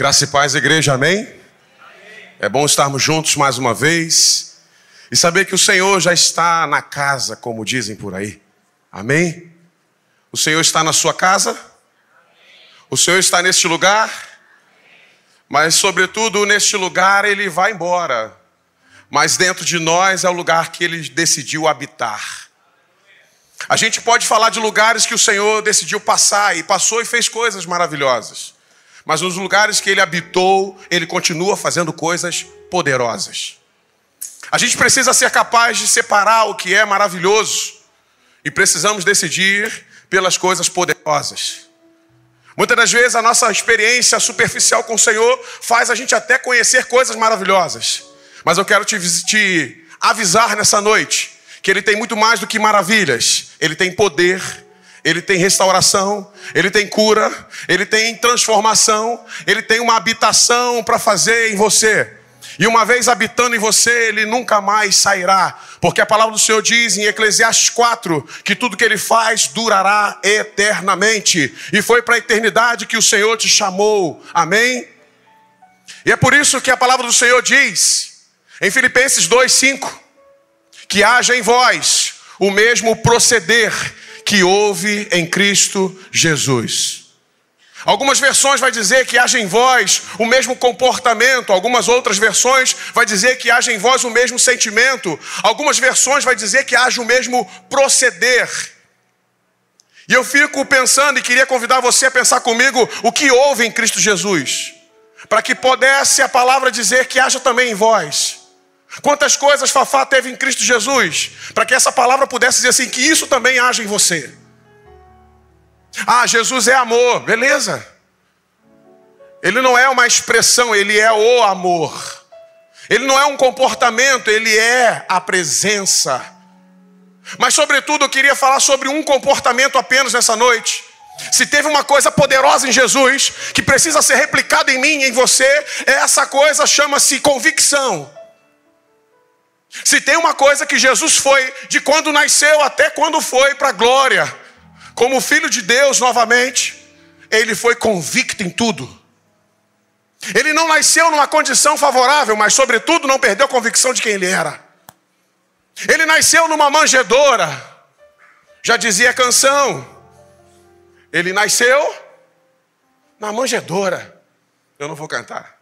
Graça e paz, igreja, amém? É bom estarmos juntos mais uma vez e saber que o Senhor já está na casa, como dizem por aí. Amém? O Senhor está na sua casa? O Senhor está neste lugar? Mas, sobretudo, neste lugar ele vai embora. Mas dentro de nós é o lugar que ele decidiu habitar. A gente pode falar de lugares que o Senhor decidiu passar e passou e fez coisas maravilhosas. Mas nos lugares que ele habitou, ele continua fazendo coisas poderosas. A gente precisa ser capaz de separar o que é maravilhoso e precisamos decidir pelas coisas poderosas. Muitas das vezes a nossa experiência superficial com o Senhor faz a gente até conhecer coisas maravilhosas. Mas eu quero te, te avisar nessa noite que Ele tem muito mais do que maravilhas, Ele tem poder, Ele tem restauração, Ele tem cura, Ele tem transformação, Ele tem uma habitação para fazer em você. E uma vez habitando em você, ele nunca mais sairá, porque a palavra do Senhor diz em Eclesiastes 4 que tudo que ele faz durará eternamente, e foi para a eternidade que o Senhor te chamou, amém? E é por isso que a palavra do Senhor diz em Filipenses 2,5 que haja em vós o mesmo proceder que houve em Cristo Jesus. Algumas versões vai dizer que haja em vós o mesmo comportamento, algumas outras versões vai dizer que haja em vós o mesmo sentimento, algumas versões vai dizer que haja o mesmo proceder. E eu fico pensando e queria convidar você a pensar comigo o que houve em Cristo Jesus, para que pudesse a palavra dizer que haja também em vós. Quantas coisas Fafá teve em Cristo Jesus, para que essa palavra pudesse dizer assim, que isso também haja em você. Ah, Jesus é amor, beleza. Ele não é uma expressão, ele é o amor. Ele não é um comportamento, ele é a presença. Mas, sobretudo, eu queria falar sobre um comportamento apenas nessa noite. Se teve uma coisa poderosa em Jesus que precisa ser replicada em mim e em você, essa coisa chama-se convicção. Se tem uma coisa que Jesus foi de quando nasceu até quando foi para a glória, como filho de Deus novamente, ele foi convicto em tudo. Ele não nasceu numa condição favorável, mas sobretudo não perdeu a convicção de quem ele era. Ele nasceu numa manjedoura, já dizia a canção. Ele nasceu na manjedoura. Eu não vou cantar.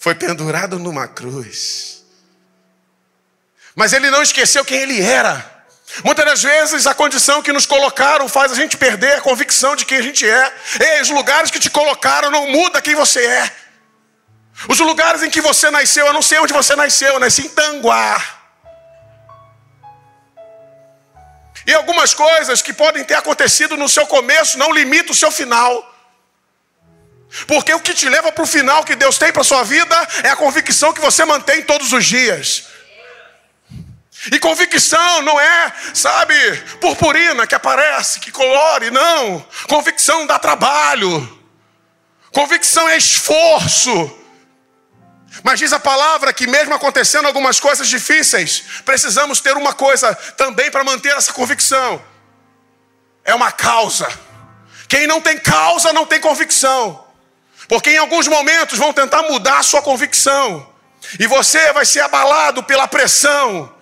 Foi pendurado numa cruz. Mas ele não esqueceu quem ele era. Muitas das vezes a condição que nos colocaram faz a gente perder a convicção de quem a gente é. Ei, os lugares que te colocaram não muda quem você é. Os lugares em que você nasceu, eu não sei onde você nasceu, eu nasci em Tanguá. E algumas coisas que podem ter acontecido no seu começo não limitam o seu final. Porque o que te leva para o final que Deus tem para a sua vida é a convicção que você mantém todos os dias. E convicção não é, sabe, purpurina que aparece, que colore, não. Convicção dá trabalho. Convicção é esforço. Mas diz a palavra que, mesmo acontecendo algumas coisas difíceis, precisamos ter uma coisa também para manter essa convicção: é uma causa. Quem não tem causa não tem convicção. Porque em alguns momentos vão tentar mudar a sua convicção. E você vai ser abalado pela pressão.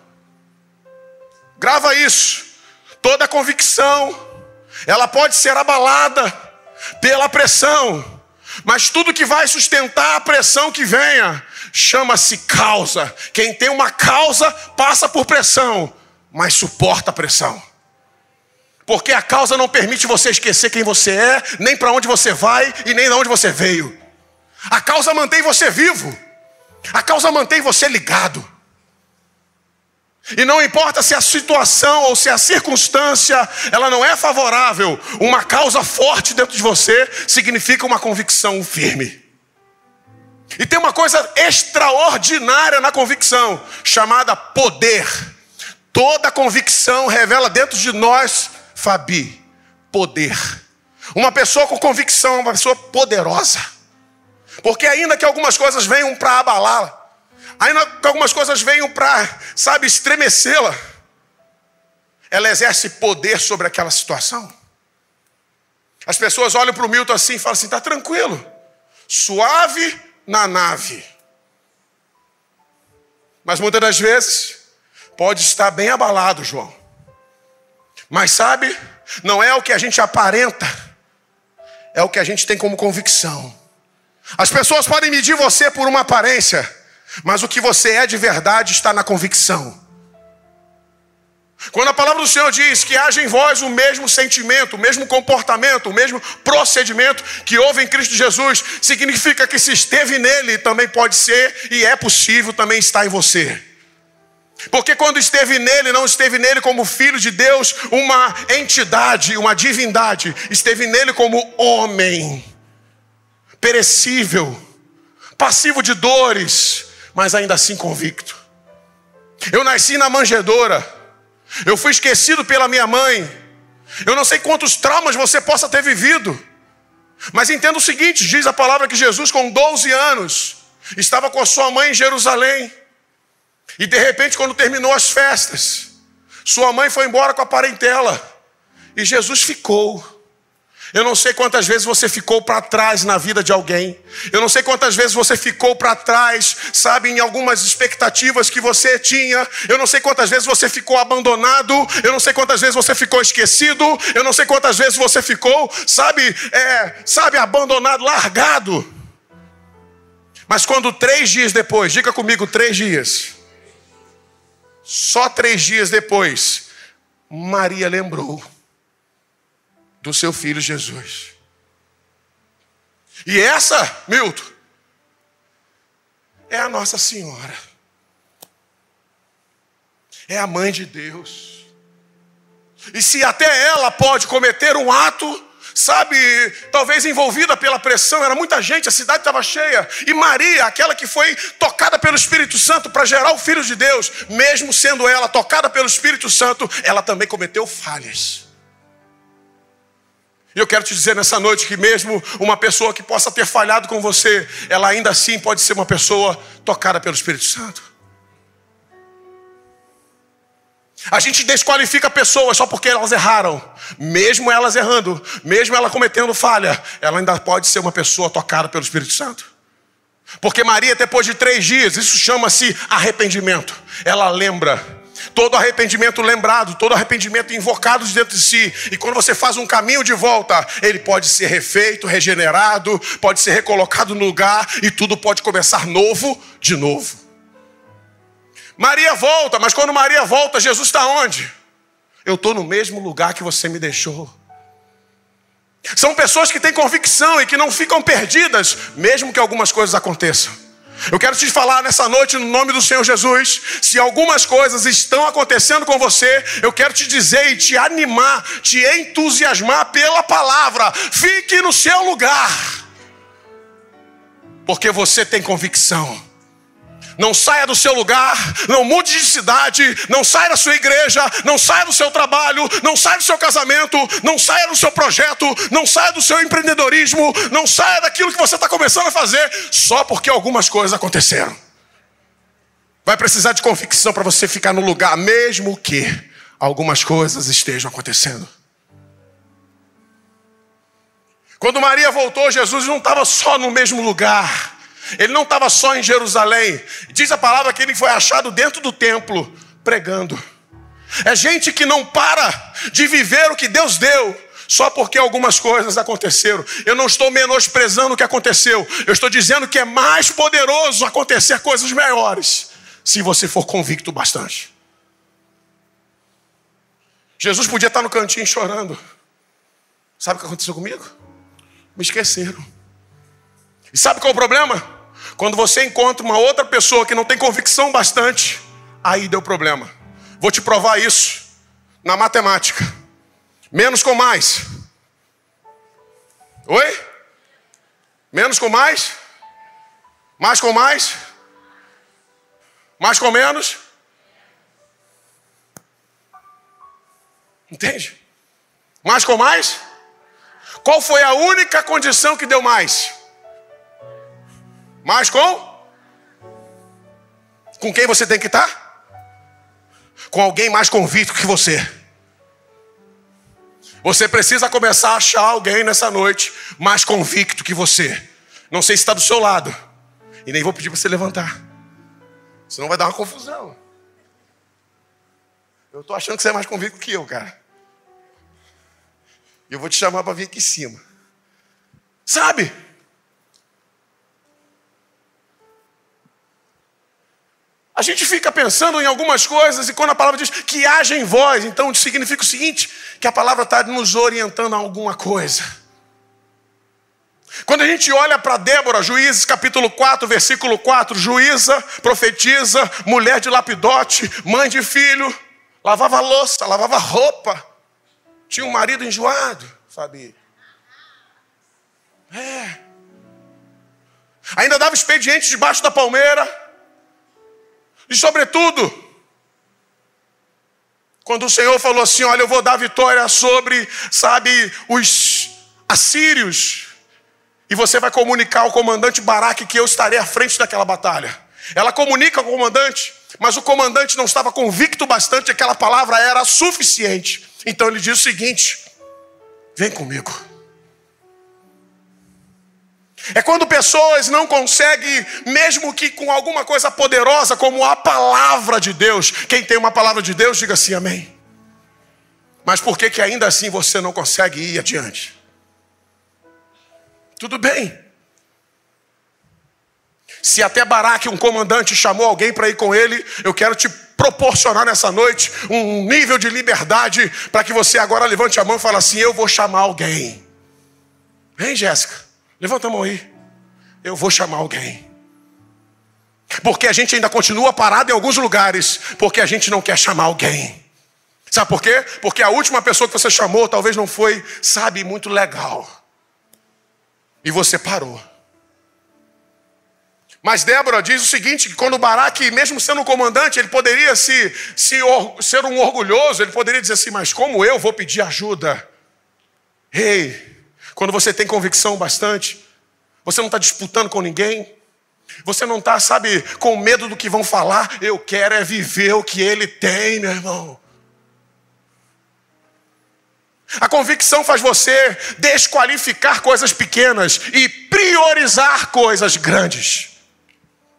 Grava isso. Toda convicção, ela pode ser abalada pela pressão. Mas tudo que vai sustentar a pressão que venha, chama-se causa. Quem tem uma causa passa por pressão, mas suporta a pressão. Porque a causa não permite você esquecer quem você é, nem para onde você vai e nem de onde você veio. A causa mantém você vivo. A causa mantém você ligado. E não importa se a situação ou se a circunstância ela não é favorável, uma causa forte dentro de você significa uma convicção firme. E tem uma coisa extraordinária na convicção, chamada poder. Toda convicção revela dentro de nós Fabi, poder. Uma pessoa com convicção, uma pessoa poderosa. Porque ainda que algumas coisas venham para abalá-la, ainda que algumas coisas venham para, sabe, estremecê-la, ela exerce poder sobre aquela situação. As pessoas olham para o Milton assim e falam assim: está tranquilo, suave na nave. Mas muitas das vezes pode estar bem abalado, João. Mas sabe, não é o que a gente aparenta, é o que a gente tem como convicção. As pessoas podem medir você por uma aparência, mas o que você é de verdade está na convicção. Quando a palavra do Senhor diz que haja em vós o mesmo sentimento, o mesmo comportamento, o mesmo procedimento que houve em Cristo Jesus, significa que se esteve nele, também pode ser e é possível também estar em você. Porque quando esteve nele, não esteve nele como filho de Deus, uma entidade, uma divindade, esteve nele como homem, perecível, passivo de dores, mas ainda assim convicto. Eu nasci na manjedoura, eu fui esquecido pela minha mãe, eu não sei quantos traumas você possa ter vivido, mas entenda o seguinte: diz a palavra que Jesus, com 12 anos, estava com a sua mãe em Jerusalém. E de repente, quando terminou as festas, sua mãe foi embora com a parentela e Jesus ficou. Eu não sei quantas vezes você ficou para trás na vida de alguém. Eu não sei quantas vezes você ficou para trás, sabe, em algumas expectativas que você tinha. Eu não sei quantas vezes você ficou abandonado. Eu não sei quantas vezes você ficou esquecido. Eu não sei quantas vezes você ficou, sabe, é, sabe, abandonado, largado. Mas quando três dias depois, diga comigo, três dias. Só três dias depois, Maria lembrou do seu filho Jesus. E essa, Milton, é a Nossa Senhora. É a mãe de Deus. E se até ela pode cometer um ato sabe, talvez envolvida pela pressão, era muita gente, a cidade estava cheia. E Maria, aquela que foi tocada pelo Espírito Santo para gerar o Filho de Deus, mesmo sendo ela tocada pelo Espírito Santo, ela também cometeu falhas. E eu quero te dizer nessa noite que, mesmo uma pessoa que possa ter falhado com você, ela ainda assim pode ser uma pessoa tocada pelo Espírito Santo. A gente desqualifica pessoas só porque elas erraram. Mesmo elas errando, mesmo ela cometendo falha, ela ainda pode ser uma pessoa tocada pelo Espírito Santo. Porque Maria, depois de três dias, isso chama-se arrependimento. Ela lembra. Todo arrependimento lembrado, todo arrependimento invocado dentro de si. E quando você faz um caminho de volta, ele pode ser refeito, regenerado, pode ser recolocado no lugar e tudo pode começar novo de novo. Maria volta, mas quando Maria volta, Jesus está onde? Eu estou no mesmo lugar que você me deixou. São pessoas que têm convicção e que não ficam perdidas, mesmo que algumas coisas aconteçam. Eu quero te falar nessa noite, no nome do Senhor Jesus, se algumas coisas estão acontecendo com você, eu quero te dizer e te animar, te entusiasmar pela palavra. Fique no seu lugar, porque você tem convicção. Não saia do seu lugar, não mude de cidade, não saia da sua igreja, não saia do seu trabalho, não saia do seu casamento, não saia do seu projeto, não saia do seu empreendedorismo, não saia daquilo que você está começando a fazer só porque algumas coisas aconteceram. Vai precisar de convicção para você ficar no lugar, mesmo que algumas coisas estejam acontecendo. Quando Maria voltou, Jesus não estava só no mesmo lugar. Ele não estava só em Jerusalém. Diz a palavra que ele foi achado dentro do templo, pregando. É gente que não para de viver o que Deus deu, só porque algumas coisas aconteceram. Eu não estou menosprezando o que aconteceu. Eu estou dizendo que é mais poderoso acontecer coisas melhores, se você for convicto bastante. Jesus podia estar no cantinho chorando. Sabe o que aconteceu comigo? Me esqueceram. E sabe qual é o problema? Quando você encontra uma outra pessoa que não tem convicção bastante, aí deu problema. Vou te provar isso na matemática. Menos com mais. Oi? Menos com mais? Mais com mais? Mais com menos? Entende? Mais com mais? Qual foi a única condição que deu mais? Mas com? Com quem você tem que estar? Com alguém mais convicto que você. Você precisa começar a achar alguém nessa noite mais convicto que você. Não sei se está do seu lado. E nem vou pedir para você levantar. Senão vai dar uma confusão. Eu estou achando que você é mais convicto que eu, cara. E eu vou te chamar para vir aqui em cima. Sabe? A gente fica pensando em algumas coisas e quando a palavra diz que haja em vós, então significa o seguinte: que a palavra está nos orientando a alguma coisa. Quando a gente olha para Débora, Juízes capítulo 4, versículo 4, juíza, profetiza, mulher de lapidote, mãe de filho, lavava louça, lavava roupa, tinha um marido enjoado, Fabi. É. Ainda dava expediente debaixo da palmeira. E sobretudo, quando o Senhor falou assim: Olha, eu vou dar vitória sobre, sabe, os assírios, e você vai comunicar ao comandante Baraque que eu estarei à frente daquela batalha. Ela comunica ao comandante, mas o comandante não estava convicto bastante que aquela palavra era suficiente. Então ele diz o seguinte: Vem comigo. É quando pessoas não conseguem, mesmo que com alguma coisa poderosa, como a palavra de Deus. Quem tem uma palavra de Deus, diga assim, amém. Mas por que, que ainda assim você não consegue ir adiante? Tudo bem. Se até Baraque, um comandante, chamou alguém para ir com ele, eu quero te proporcionar nessa noite um nível de liberdade para que você agora levante a mão e fale assim: Eu vou chamar alguém. Vem, Jéssica. Levanta a mão aí. Eu vou chamar alguém. Porque a gente ainda continua parado em alguns lugares, porque a gente não quer chamar alguém. Sabe por quê? Porque a última pessoa que você chamou talvez não foi, sabe, muito legal. E você parou. Mas Débora diz o seguinte: que quando Baraque, mesmo sendo comandante, ele poderia se, se ser um orgulhoso, ele poderia dizer assim: Mas como eu vou pedir ajuda? Ei, quando você tem convicção bastante, você não está disputando com ninguém, você não está, sabe, com medo do que vão falar. Eu quero é viver o que ele tem, meu irmão. A convicção faz você desqualificar coisas pequenas e priorizar coisas grandes.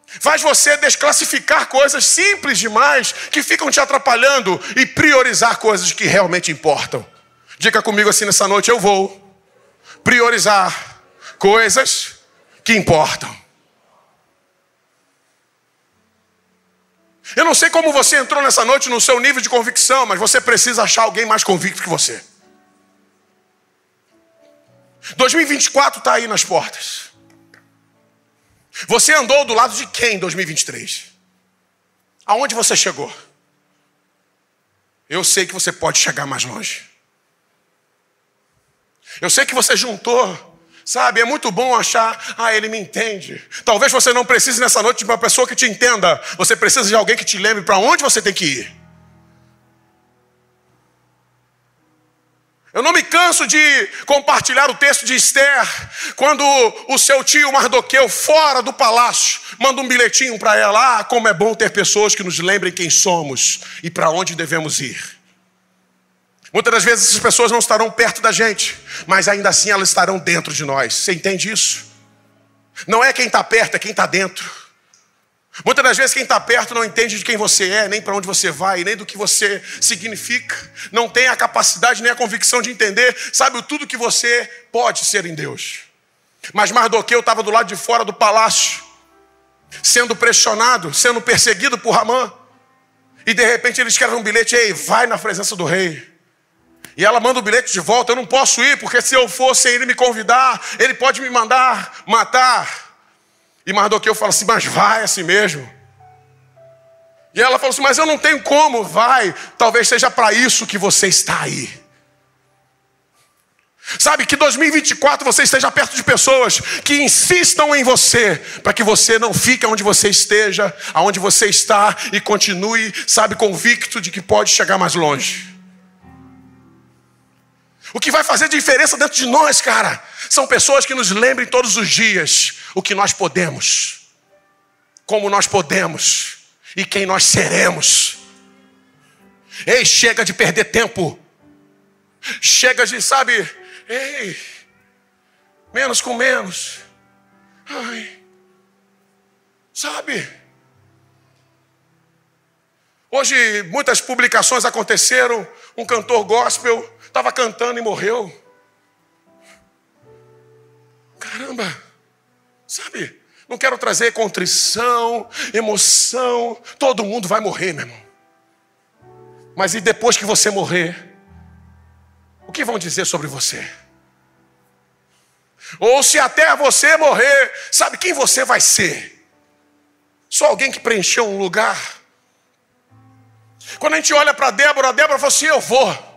Faz você desclassificar coisas simples demais que ficam te atrapalhando e priorizar coisas que realmente importam. Diga comigo assim nessa noite: eu vou priorizar coisas que importam. Eu não sei como você entrou nessa noite no seu nível de convicção, mas você precisa achar alguém mais convicto que você. 2024 está aí nas portas. Você andou do lado de quem em 2023? Aonde você chegou? Eu sei que você pode chegar mais longe. Eu sei que você juntou. Sabe, é muito bom achar, ah, ele me entende. Talvez você não precise nessa noite de uma pessoa que te entenda. Você precisa de alguém que te lembre para onde você tem que ir. Eu não me canso de compartilhar o texto de Esther, quando o seu tio Mardoqueu, fora do palácio, manda um bilhetinho para ela: ah, como é bom ter pessoas que nos lembrem quem somos e para onde devemos ir. Muitas das vezes essas pessoas não estarão perto da gente, mas ainda assim elas estarão dentro de nós. Você entende isso? Não é quem está perto, é quem está dentro. Muitas das vezes quem está perto não entende de quem você é, nem para onde você vai, nem do que você significa. Não tem a capacidade nem a convicção de entender, sabe, o tudo que você pode ser em Deus. Mas Mardoqueu estava do lado de fora do palácio, sendo pressionado, sendo perseguido por Ramã. E de repente ele escreve um bilhete: Ei, vai na presença do rei. E ela manda o bilhete de volta. Eu não posso ir, porque se eu for sem ele me convidar, ele pode me mandar matar. E Mardoqueu fala assim: Mas vai assim mesmo. E ela fala assim: Mas eu não tenho como, vai. Talvez seja para isso que você está aí. Sabe que 2024 você esteja perto de pessoas que insistam em você, para que você não fique onde você esteja, aonde você está e continue, sabe, convicto de que pode chegar mais longe. O que vai fazer diferença dentro de nós, cara, são pessoas que nos lembrem todos os dias o que nós podemos, como nós podemos e quem nós seremos. Ei, chega de perder tempo. chega de, sabe, ei, menos com menos. Ai, sabe? Hoje muitas publicações aconteceram. Um cantor gospel estava cantando e morreu. Caramba, sabe? Não quero trazer contrição, emoção. Todo mundo vai morrer, meu irmão. Mas e depois que você morrer, o que vão dizer sobre você? Ou se até você morrer, sabe quem você vai ser? Só alguém que preencheu um lugar. Quando a gente olha para Débora, Débora falou assim: Eu vou,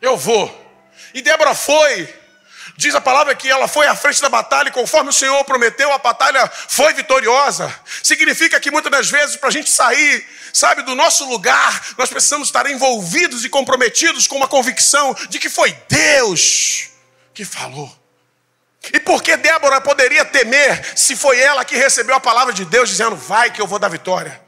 eu vou. E Débora foi. Diz a palavra que ela foi à frente da batalha e conforme o Senhor prometeu, a batalha foi vitoriosa. Significa que muitas das vezes, para a gente sair, sabe, do nosso lugar, nós precisamos estar envolvidos e comprometidos com uma convicção de que foi Deus que falou. E por que Débora poderia temer se foi ela que recebeu a palavra de Deus dizendo: Vai que eu vou dar vitória?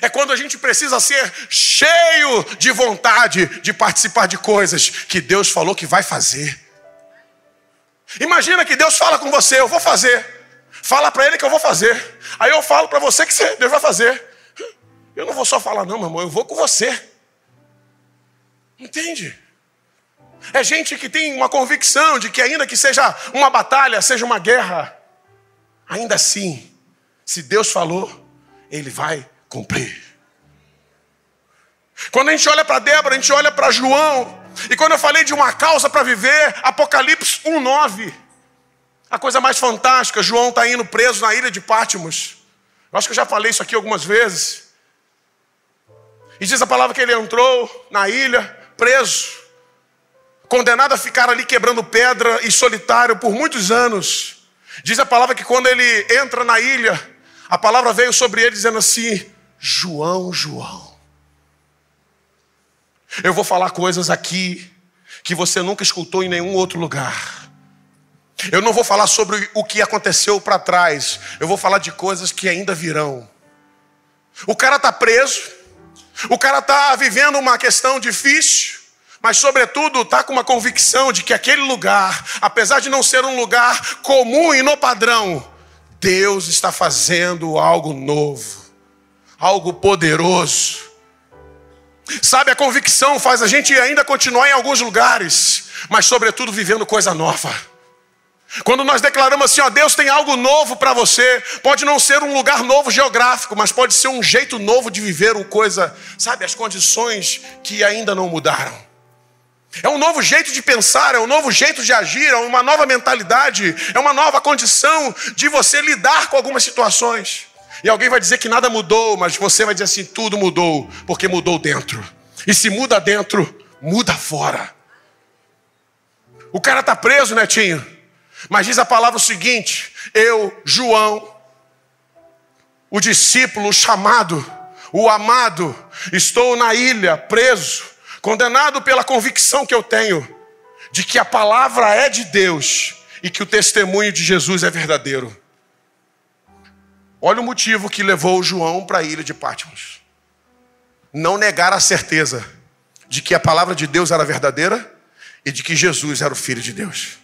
É quando a gente precisa ser cheio de vontade de participar de coisas que Deus falou que vai fazer. Imagina que Deus fala com você, eu vou fazer. Fala para ele que eu vou fazer. Aí eu falo para você que Deus vai fazer. Eu não vou só falar, não, meu irmão, eu vou com você. Entende? É gente que tem uma convicção de que, ainda que seja uma batalha, seja uma guerra, ainda assim, se Deus falou, Ele vai cumprir. Quando a gente olha para Débora, a gente olha para João, e quando eu falei de uma causa para viver, Apocalipse 1,9. A coisa mais fantástica, João está indo preso na ilha de Pátimos. Eu acho que eu já falei isso aqui algumas vezes. E diz a palavra que ele entrou na ilha, preso, condenado a ficar ali quebrando pedra e solitário por muitos anos. Diz a palavra que quando ele entra na ilha, a palavra veio sobre ele dizendo assim: João, João. Eu vou falar coisas aqui que você nunca escutou em nenhum outro lugar. Eu não vou falar sobre o que aconteceu para trás, eu vou falar de coisas que ainda virão. O cara está preso, o cara está vivendo uma questão difícil, mas, sobretudo, está com uma convicção de que aquele lugar, apesar de não ser um lugar comum e no padrão, Deus está fazendo algo novo algo poderoso. Sabe, a convicção faz a gente ainda continuar em alguns lugares, mas, sobretudo, vivendo coisa nova. Quando nós declaramos assim, ó, Deus tem algo novo para você, pode não ser um lugar novo geográfico, mas pode ser um jeito novo de viver uma coisa, sabe, as condições que ainda não mudaram. É um novo jeito de pensar, é um novo jeito de agir, é uma nova mentalidade, é uma nova condição de você lidar com algumas situações. E alguém vai dizer que nada mudou, mas você vai dizer assim: tudo mudou, porque mudou dentro. E se muda dentro, muda fora. O cara está preso, netinho. Mas diz a palavra o seguinte: eu, João, o discípulo, o chamado, o amado, estou na ilha, preso, condenado pela convicção que eu tenho de que a palavra é de Deus e que o testemunho de Jesus é verdadeiro. Olha o motivo que levou João para a ilha de Patmos. Não negar a certeza de que a palavra de Deus era verdadeira e de que Jesus era o Filho de Deus.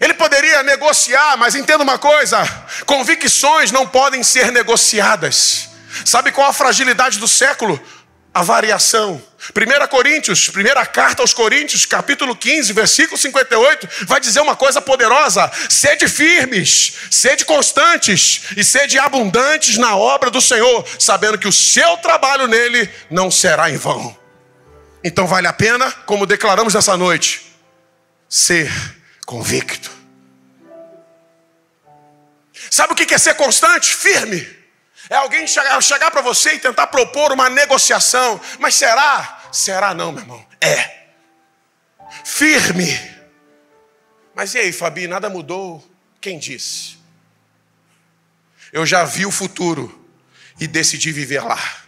Ele poderia negociar, mas entenda uma coisa: convicções não podem ser negociadas. Sabe qual a fragilidade do século? A variação. 1 Coríntios, primeira carta aos Coríntios, capítulo 15, versículo 58, vai dizer uma coisa poderosa: sede firmes, sede constantes e sede abundantes na obra do Senhor, sabendo que o seu trabalho nele não será em vão. Então vale a pena, como declaramos nessa noite, ser convicto. Sabe o que é ser constante? Firme. É alguém chegar, chegar para você e tentar propor uma negociação. Mas será? Será não, meu irmão. É. Firme. Mas e aí, Fabi, nada mudou? Quem disse? Eu já vi o futuro e decidi viver lá.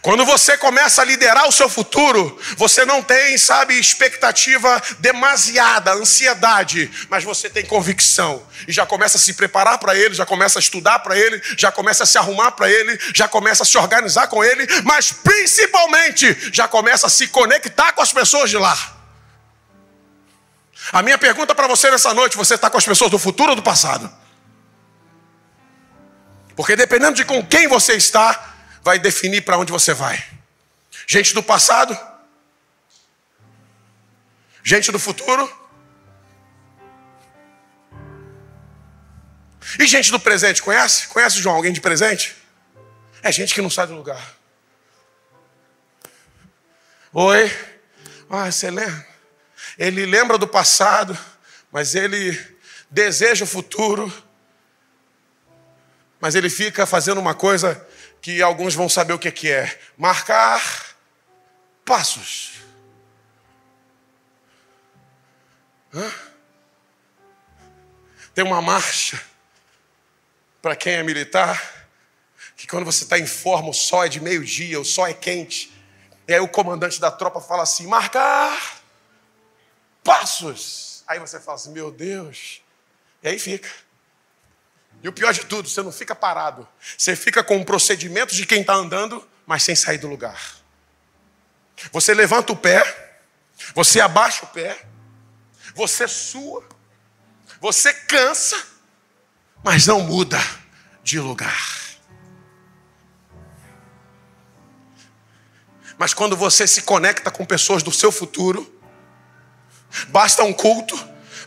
Quando você começa a liderar o seu futuro, você não tem, sabe, expectativa demasiada, ansiedade, mas você tem convicção e já começa a se preparar para ele, já começa a estudar para ele, já começa a se arrumar para ele, já começa a se organizar com ele, mas principalmente já começa a se conectar com as pessoas de lá. A minha pergunta para você nessa noite: você está com as pessoas do futuro ou do passado? Porque dependendo de com quem você está, vai definir para onde você vai. Gente do passado, gente do futuro e gente do presente. Conhece? Conhece, João, alguém de presente? É gente que não sai do lugar. Oi, ah, você lembra? Ele lembra do passado, mas ele deseja o futuro, mas ele fica fazendo uma coisa que alguns vão saber o que é: marcar passos. Hã? Tem uma marcha para quem é militar, que quando você está em forma, o sol é de meio-dia, o sol é quente. E aí o comandante da tropa fala assim: marcar passos. Aí você fala assim: meu Deus. E aí fica. E o pior de tudo, você não fica parado. Você fica com o procedimento de quem está andando, mas sem sair do lugar. Você levanta o pé, você abaixa o pé, você sua, você cansa, mas não muda de lugar. Mas quando você se conecta com pessoas do seu futuro, basta um culto,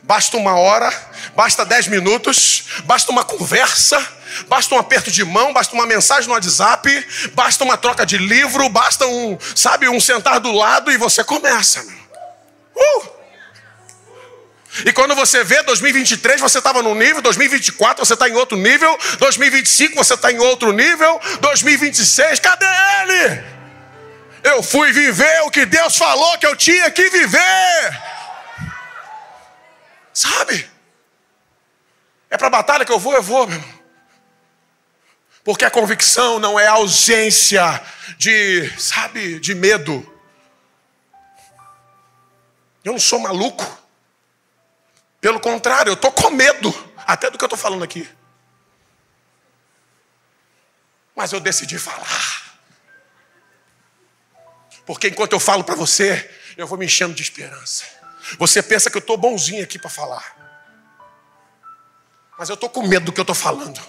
basta uma hora, basta dez minutos, basta uma conversa, basta um aperto de mão, basta uma mensagem no WhatsApp, basta uma troca de livro, basta um, sabe, um sentar do lado e você começa. Uh! E quando você vê 2023, você estava num nível, 2024 você está em outro nível, 2025 você está em outro nível, 2026, cadê ele? Eu fui viver o que Deus falou que eu tinha que viver. Sabe? É para a batalha que eu vou, eu vou, meu irmão. Porque a convicção não é ausência de, sabe, de medo. Eu não sou maluco. Pelo contrário, eu estou com medo, até do que eu estou falando aqui. Mas eu decidi falar. Porque enquanto eu falo para você, eu vou me enchendo de esperança. Você pensa que eu estou bonzinho aqui para falar. Mas eu estou com medo do que eu estou falando.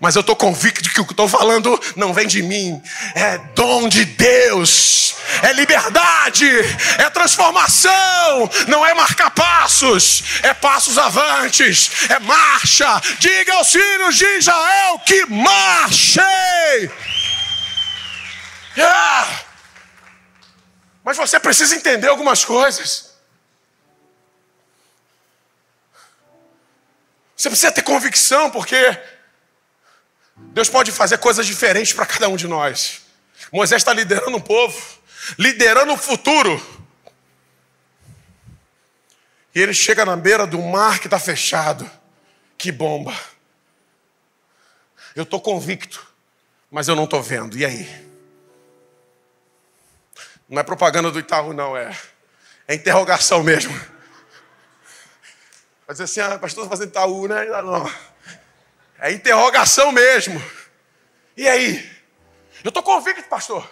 Mas eu estou convicto de que o que estou falando não vem de mim, é dom de Deus, é liberdade, é transformação, não é marcar passos, é passos avantes, é marcha. Diga aos filhos de Israel que marchem. Yeah. Mas você precisa entender algumas coisas. Você precisa ter convicção, porque Deus pode fazer coisas diferentes para cada um de nós. Moisés está liderando um povo, liderando o futuro. E ele chega na beira do mar que está fechado. Que bomba. Eu estou convicto, mas eu não estou vendo. E aí? Não é propaganda do Itaú, não, é, é interrogação mesmo. Vai dizer assim, ah, pastor, fazendo Itaú, né? Não. É interrogação mesmo. E aí? Eu estou convicto, pastor,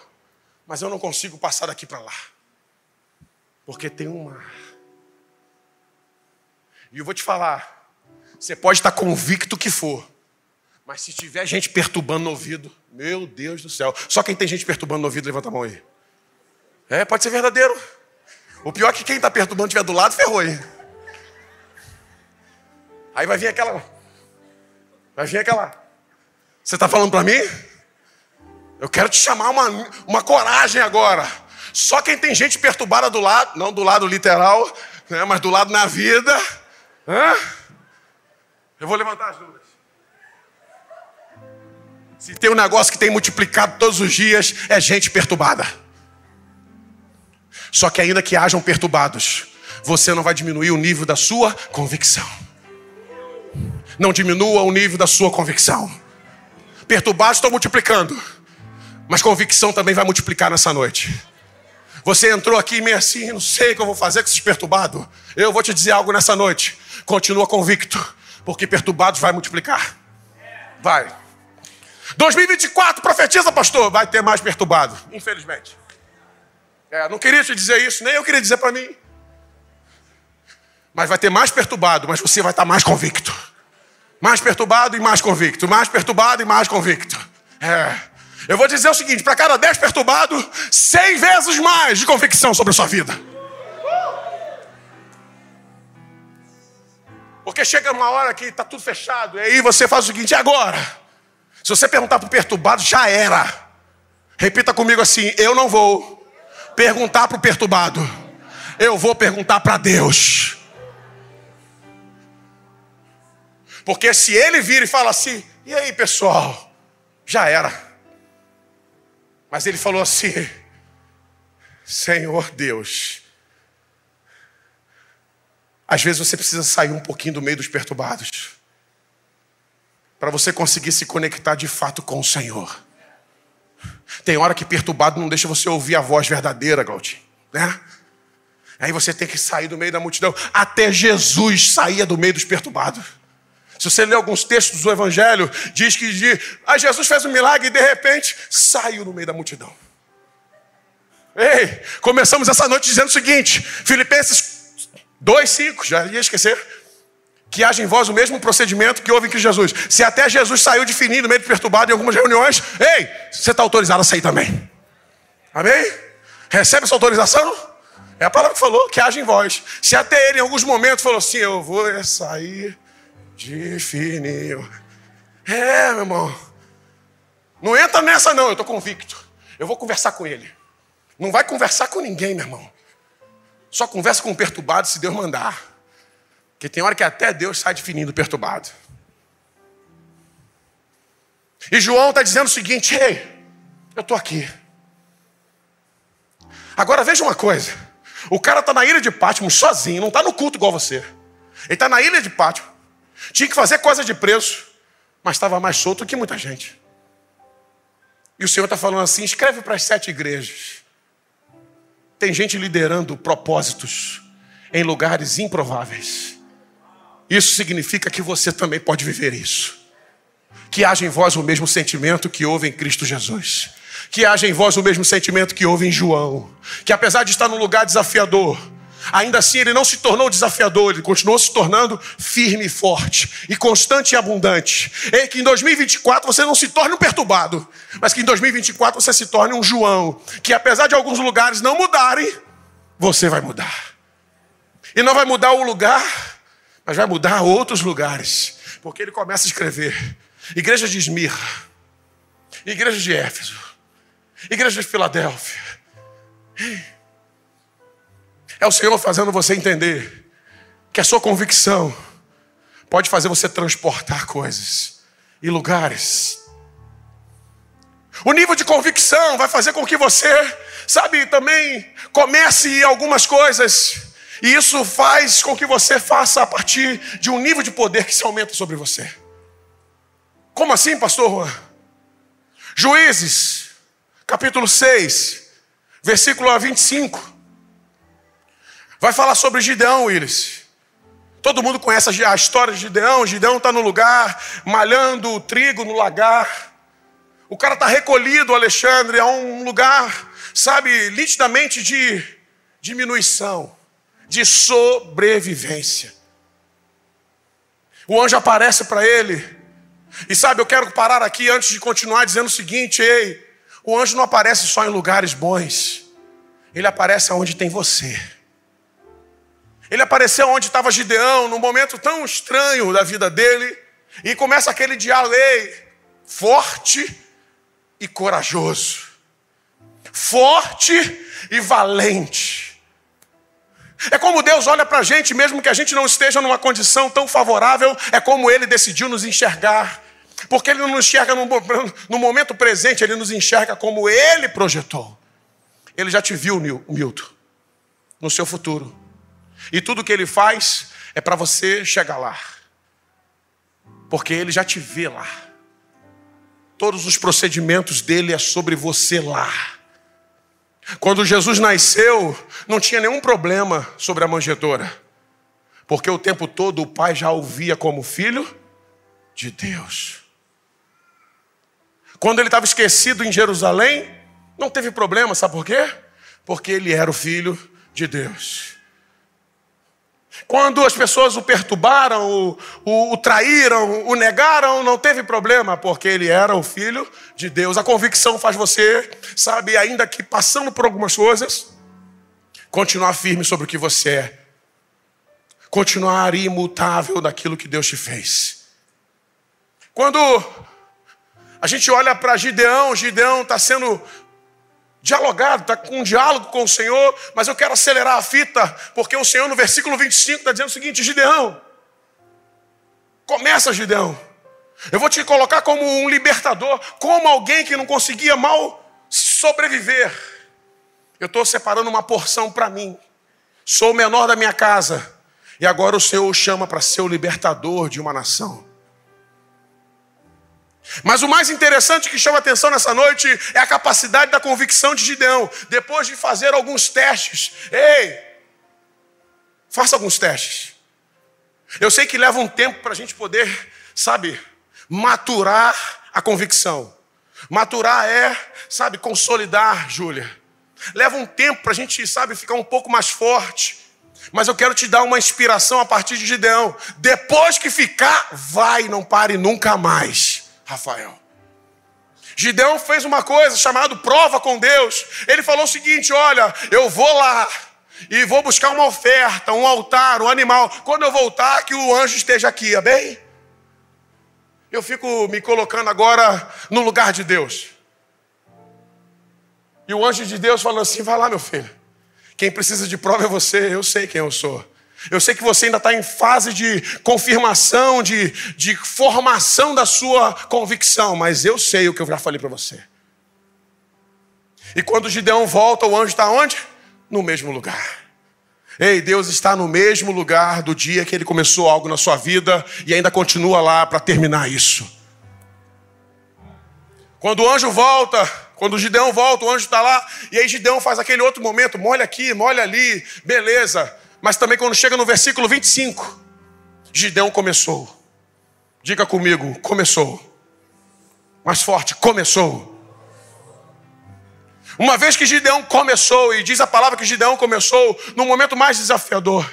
mas eu não consigo passar daqui para lá. Porque tem um mar. E eu vou te falar, você pode estar convicto que for, mas se tiver gente perturbando no ouvido, meu Deus do céu. Só quem tem gente perturbando no ouvido, levanta a mão aí. É, pode ser verdadeiro. O pior é que quem está perturbando estiver do lado, ferrou, hein? Aí vai vir aquela Vai vir aquela. Você está falando para mim? Eu quero te chamar uma, uma coragem agora. Só quem tem gente perturbada do lado, não do lado literal, né, mas do lado na vida. Hã? Eu vou levantar as dúvidas. Se tem um negócio que tem multiplicado todos os dias, é gente perturbada. Só que ainda que hajam perturbados, você não vai diminuir o nível da sua convicção não diminua o nível da sua convicção. Perturbados estão multiplicando, Mas convicção também vai multiplicar nessa noite. Você entrou aqui meio assim, não sei o que eu vou fazer com esses perturbados. Eu vou te dizer algo nessa noite. Continua convicto, porque perturbados vai multiplicar. Vai. 2024, profetiza, pastor. Vai ter mais perturbado, infelizmente. É, não queria te dizer isso, nem eu queria dizer para mim. Mas vai ter mais perturbado, mas você vai estar mais convicto. Mais perturbado e mais convicto. Mais perturbado e mais convicto. É. Eu vou dizer o seguinte: para cada dez perturbados, cem vezes mais de convicção sobre a sua vida. Porque chega uma hora que está tudo fechado, e aí você faz o seguinte: e agora? Se você perguntar para o perturbado, já era. Repita comigo assim: eu não vou perguntar para o perturbado, eu vou perguntar para Deus. Porque se ele vira e fala assim, e aí pessoal, já era. Mas ele falou assim: Senhor Deus, às vezes você precisa sair um pouquinho do meio dos perturbados, para você conseguir se conectar de fato com o Senhor. Tem hora que perturbado não deixa você ouvir a voz verdadeira, Gaudinho, né? Aí você tem que sair do meio da multidão. Até Jesus saía do meio dos perturbados. Se você ler alguns textos do Evangelho, diz que de, ah, Jesus fez um milagre e de repente saiu no meio da multidão. Ei, começamos essa noite dizendo o seguinte: Filipenses 2,5, já ia esquecer. Que haja em vós o mesmo procedimento que houve em Cristo Jesus. Se até Jesus saiu de fininho, meio perturbado em algumas reuniões, ei, você está autorizado a sair também. Amém? Recebe essa autorização? É a palavra que falou, que haja em vós. Se até ele em alguns momentos falou assim: Eu vou sair de fininho. É, meu irmão. Não entra nessa, não, eu estou convicto. Eu vou conversar com ele. Não vai conversar com ninguém, meu irmão. Só conversa com o perturbado se Deus mandar. Porque tem hora que até Deus sai de fininho do perturbado. E João está dizendo o seguinte: Ei, eu estou aqui. Agora veja uma coisa: o cara está na ilha de Pátimo sozinho, não está no culto igual você. Ele está na ilha de Pátimo. Tinha que fazer coisa de preço, mas estava mais solto que muita gente. E o Senhor está falando assim: escreve para as sete igrejas. Tem gente liderando propósitos em lugares improváveis. Isso significa que você também pode viver isso. Que haja em vós o mesmo sentimento que houve em Cristo Jesus. Que haja em vós o mesmo sentimento que houve em João. Que apesar de estar num lugar desafiador, Ainda assim, ele não se tornou desafiador, ele continuou se tornando firme e forte, e constante e abundante. E que em 2024 você não se torne um perturbado, mas que em 2024 você se torne um João, que apesar de alguns lugares não mudarem, você vai mudar. E não vai mudar o lugar, mas vai mudar outros lugares, porque ele começa a escrever: Igreja de Esmirra, Igreja de Éfeso, Igreja de Filadélfia. É o Senhor fazendo você entender que a sua convicção pode fazer você transportar coisas e lugares. O nível de convicção vai fazer com que você, sabe, também comece algumas coisas. E isso faz com que você faça a partir de um nível de poder que se aumenta sobre você. Como assim, pastor Juan? Juízes, capítulo 6, versículo 25. Vai falar sobre Gideão, Willis. Todo mundo conhece a história de Gideão. Gideão está no lugar, malhando o trigo no lagar. O cara está recolhido, Alexandre, a um lugar, sabe, nitidamente de diminuição, de sobrevivência. O anjo aparece para ele. E sabe, eu quero parar aqui antes de continuar dizendo o seguinte: ei, o anjo não aparece só em lugares bons, ele aparece onde tem você. Ele apareceu onde estava Gideão, num momento tão estranho da vida dele, e começa aquele diálogo forte e corajoso, forte e valente. É como Deus olha para a gente, mesmo que a gente não esteja numa condição tão favorável, é como Ele decidiu nos enxergar. Porque Ele não nos enxerga no, no momento presente, Ele nos enxerga como Ele projetou. Ele já te viu, Milton, no seu futuro. E tudo que ele faz é para você chegar lá. Porque ele já te vê lá. todos os procedimentos dele é sobre você lá. Quando Jesus nasceu, não tinha nenhum problema sobre a manjedoura, porque o tempo todo o pai já o via como filho de Deus. Quando ele estava esquecido em Jerusalém, não teve problema, sabe por quê? Porque ele era o filho de Deus. Quando as pessoas o perturbaram, o, o, o, traíram, o negaram, não teve problema, porque ele era o filho de Deus. A convicção faz você, sabe, ainda que passando por algumas coisas, continuar firme sobre o que você é, continuar imutável daquilo que Deus te fez. Quando a gente olha para Gideão, Gideão está sendo dialogado, está com um diálogo com o Senhor, mas eu quero acelerar a fita, porque o Senhor no versículo 25 está dizendo o seguinte: Gideão, começa, Gideão. Eu vou te colocar como um libertador, como alguém que não conseguia mal sobreviver. Eu estou separando uma porção para mim. Sou o menor da minha casa. E agora o Senhor o chama para ser o libertador de uma nação. Mas o mais interessante que chama atenção nessa noite é a capacidade da convicção de Gideão. Depois de fazer alguns testes, ei, faça alguns testes. Eu sei que leva um tempo para a gente poder, sabe, maturar a convicção. Maturar é, sabe, consolidar, Júlia. Leva um tempo para a gente, sabe, ficar um pouco mais forte. Mas eu quero te dar uma inspiração a partir de Gideão. Depois que ficar, vai, não pare nunca mais. Rafael. Gideão fez uma coisa chamada prova com Deus. Ele falou o seguinte: Olha, eu vou lá e vou buscar uma oferta, um altar, um animal. Quando eu voltar, que o anjo esteja aqui, bem? Eu fico me colocando agora no lugar de Deus. E o anjo de Deus falou assim: Vai lá, meu filho. Quem precisa de prova é você, eu sei quem eu sou. Eu sei que você ainda está em fase de confirmação, de, de formação da sua convicção, mas eu sei o que eu já falei para você. E quando Gideão volta, o anjo está onde? No mesmo lugar. Ei, Deus está no mesmo lugar do dia que ele começou algo na sua vida e ainda continua lá para terminar isso. Quando o anjo volta, quando o Gideão volta, o anjo está lá, e aí Gideão faz aquele outro momento, molha aqui, molha ali, beleza. Mas também quando chega no versículo 25, Gideão começou. Diga comigo, começou. Mais forte, começou. Uma vez que Gideão começou, e diz a palavra que Gideão começou no momento mais desafiador.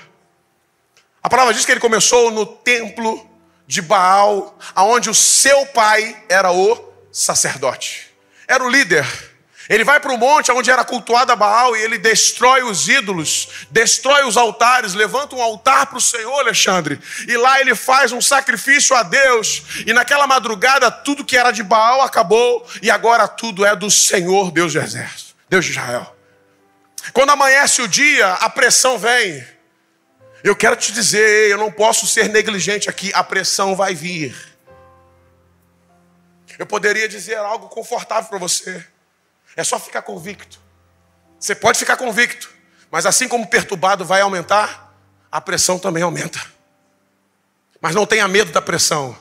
A palavra diz que ele começou no templo de Baal, aonde o seu pai era o sacerdote. Era o líder ele vai para o monte onde era cultuada Baal e ele destrói os ídolos, destrói os altares, levanta um altar para o Senhor, Alexandre. E lá ele faz um sacrifício a Deus. E naquela madrugada tudo que era de Baal acabou e agora tudo é do Senhor, Deus de exército, Deus de Israel. Quando amanhece o dia, a pressão vem. Eu quero te dizer, eu não posso ser negligente aqui, a pressão vai vir. Eu poderia dizer algo confortável para você. É só ficar convicto. Você pode ficar convicto, mas assim como perturbado vai aumentar, a pressão também aumenta. Mas não tenha medo da pressão.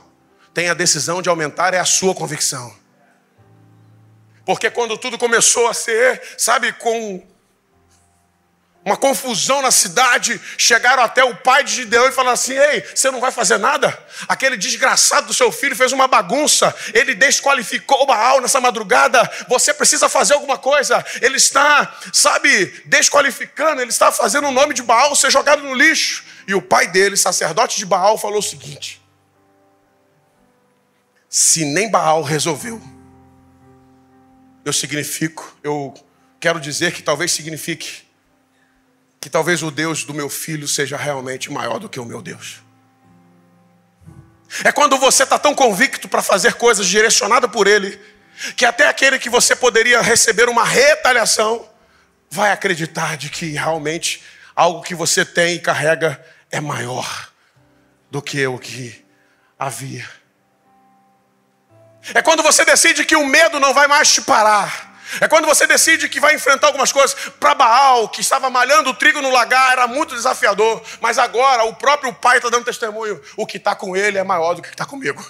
Tenha a decisão de aumentar, é a sua convicção. Porque quando tudo começou a ser, sabe, com uma confusão na cidade. Chegaram até o pai de Gideão e falaram assim: Ei, você não vai fazer nada? Aquele desgraçado do seu filho fez uma bagunça, ele desqualificou Baal nessa madrugada. Você precisa fazer alguma coisa. Ele está, sabe, desqualificando, ele está fazendo o nome de Baal ser jogado no lixo. E o pai dele, sacerdote de Baal, falou o seguinte: Se nem Baal resolveu, eu significo, eu quero dizer que talvez signifique que talvez o Deus do meu filho seja realmente maior do que o meu Deus. É quando você está tão convicto para fazer coisas direcionadas por Ele, que até aquele que você poderia receber uma retaliação, vai acreditar de que realmente algo que você tem e carrega é maior do que o que havia. É quando você decide que o medo não vai mais te parar é quando você decide que vai enfrentar algumas coisas. Para Baal, que estava malhando o trigo no lagar, era muito desafiador. Mas agora o próprio pai está dando testemunho. O que está com ele é maior do que está comigo.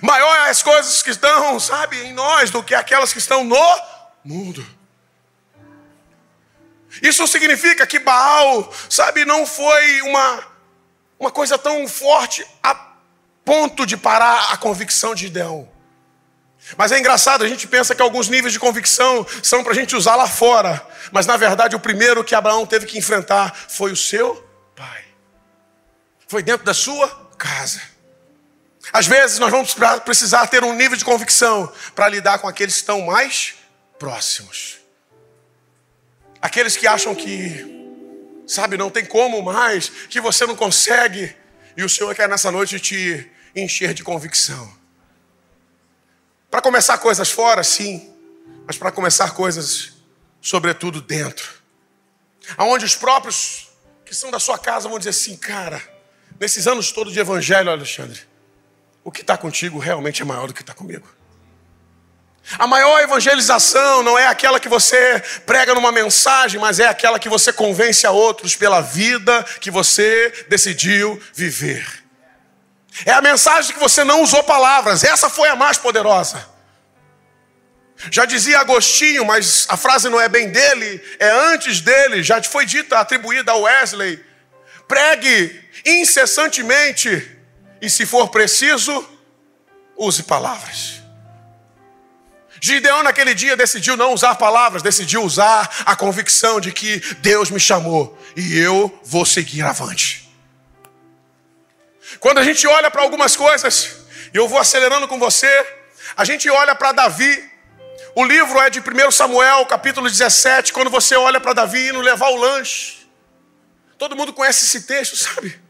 Maior é as coisas que estão, sabe, em nós do que aquelas que estão no mundo. Isso significa que Baal, sabe, não foi uma, uma coisa tão forte a ponto de parar a convicção de Gideão. Mas é engraçado, a gente pensa que alguns níveis de convicção são para a gente usar lá fora. Mas na verdade, o primeiro que Abraão teve que enfrentar foi o seu pai. Foi dentro da sua casa. Às vezes nós vamos precisar ter um nível de convicção para lidar com aqueles que estão mais próximos. Aqueles que acham que, sabe, não tem como mais, que você não consegue. E o Senhor quer nessa noite te encher de convicção. Para começar coisas fora, sim, mas para começar coisas, sobretudo, dentro. Aonde os próprios que são da sua casa vão dizer assim, cara, nesses anos todos de evangelho, Alexandre, o que está contigo realmente é maior do que está comigo. A maior evangelização não é aquela que você prega numa mensagem, mas é aquela que você convence a outros pela vida que você decidiu viver. É a mensagem que você não usou palavras, essa foi a mais poderosa. Já dizia Agostinho, mas a frase não é bem dele, é antes dele, já foi dita, atribuída a Wesley. Pregue incessantemente e, se for preciso, use palavras. Gideão, naquele dia, decidiu não usar palavras, decidiu usar a convicção de que Deus me chamou e eu vou seguir avante. Quando a gente olha para algumas coisas, e eu vou acelerando com você, a gente olha para Davi. O livro é de 1 Samuel, capítulo 17, quando você olha para Davi indo levar o lanche. Todo mundo conhece esse texto, sabe?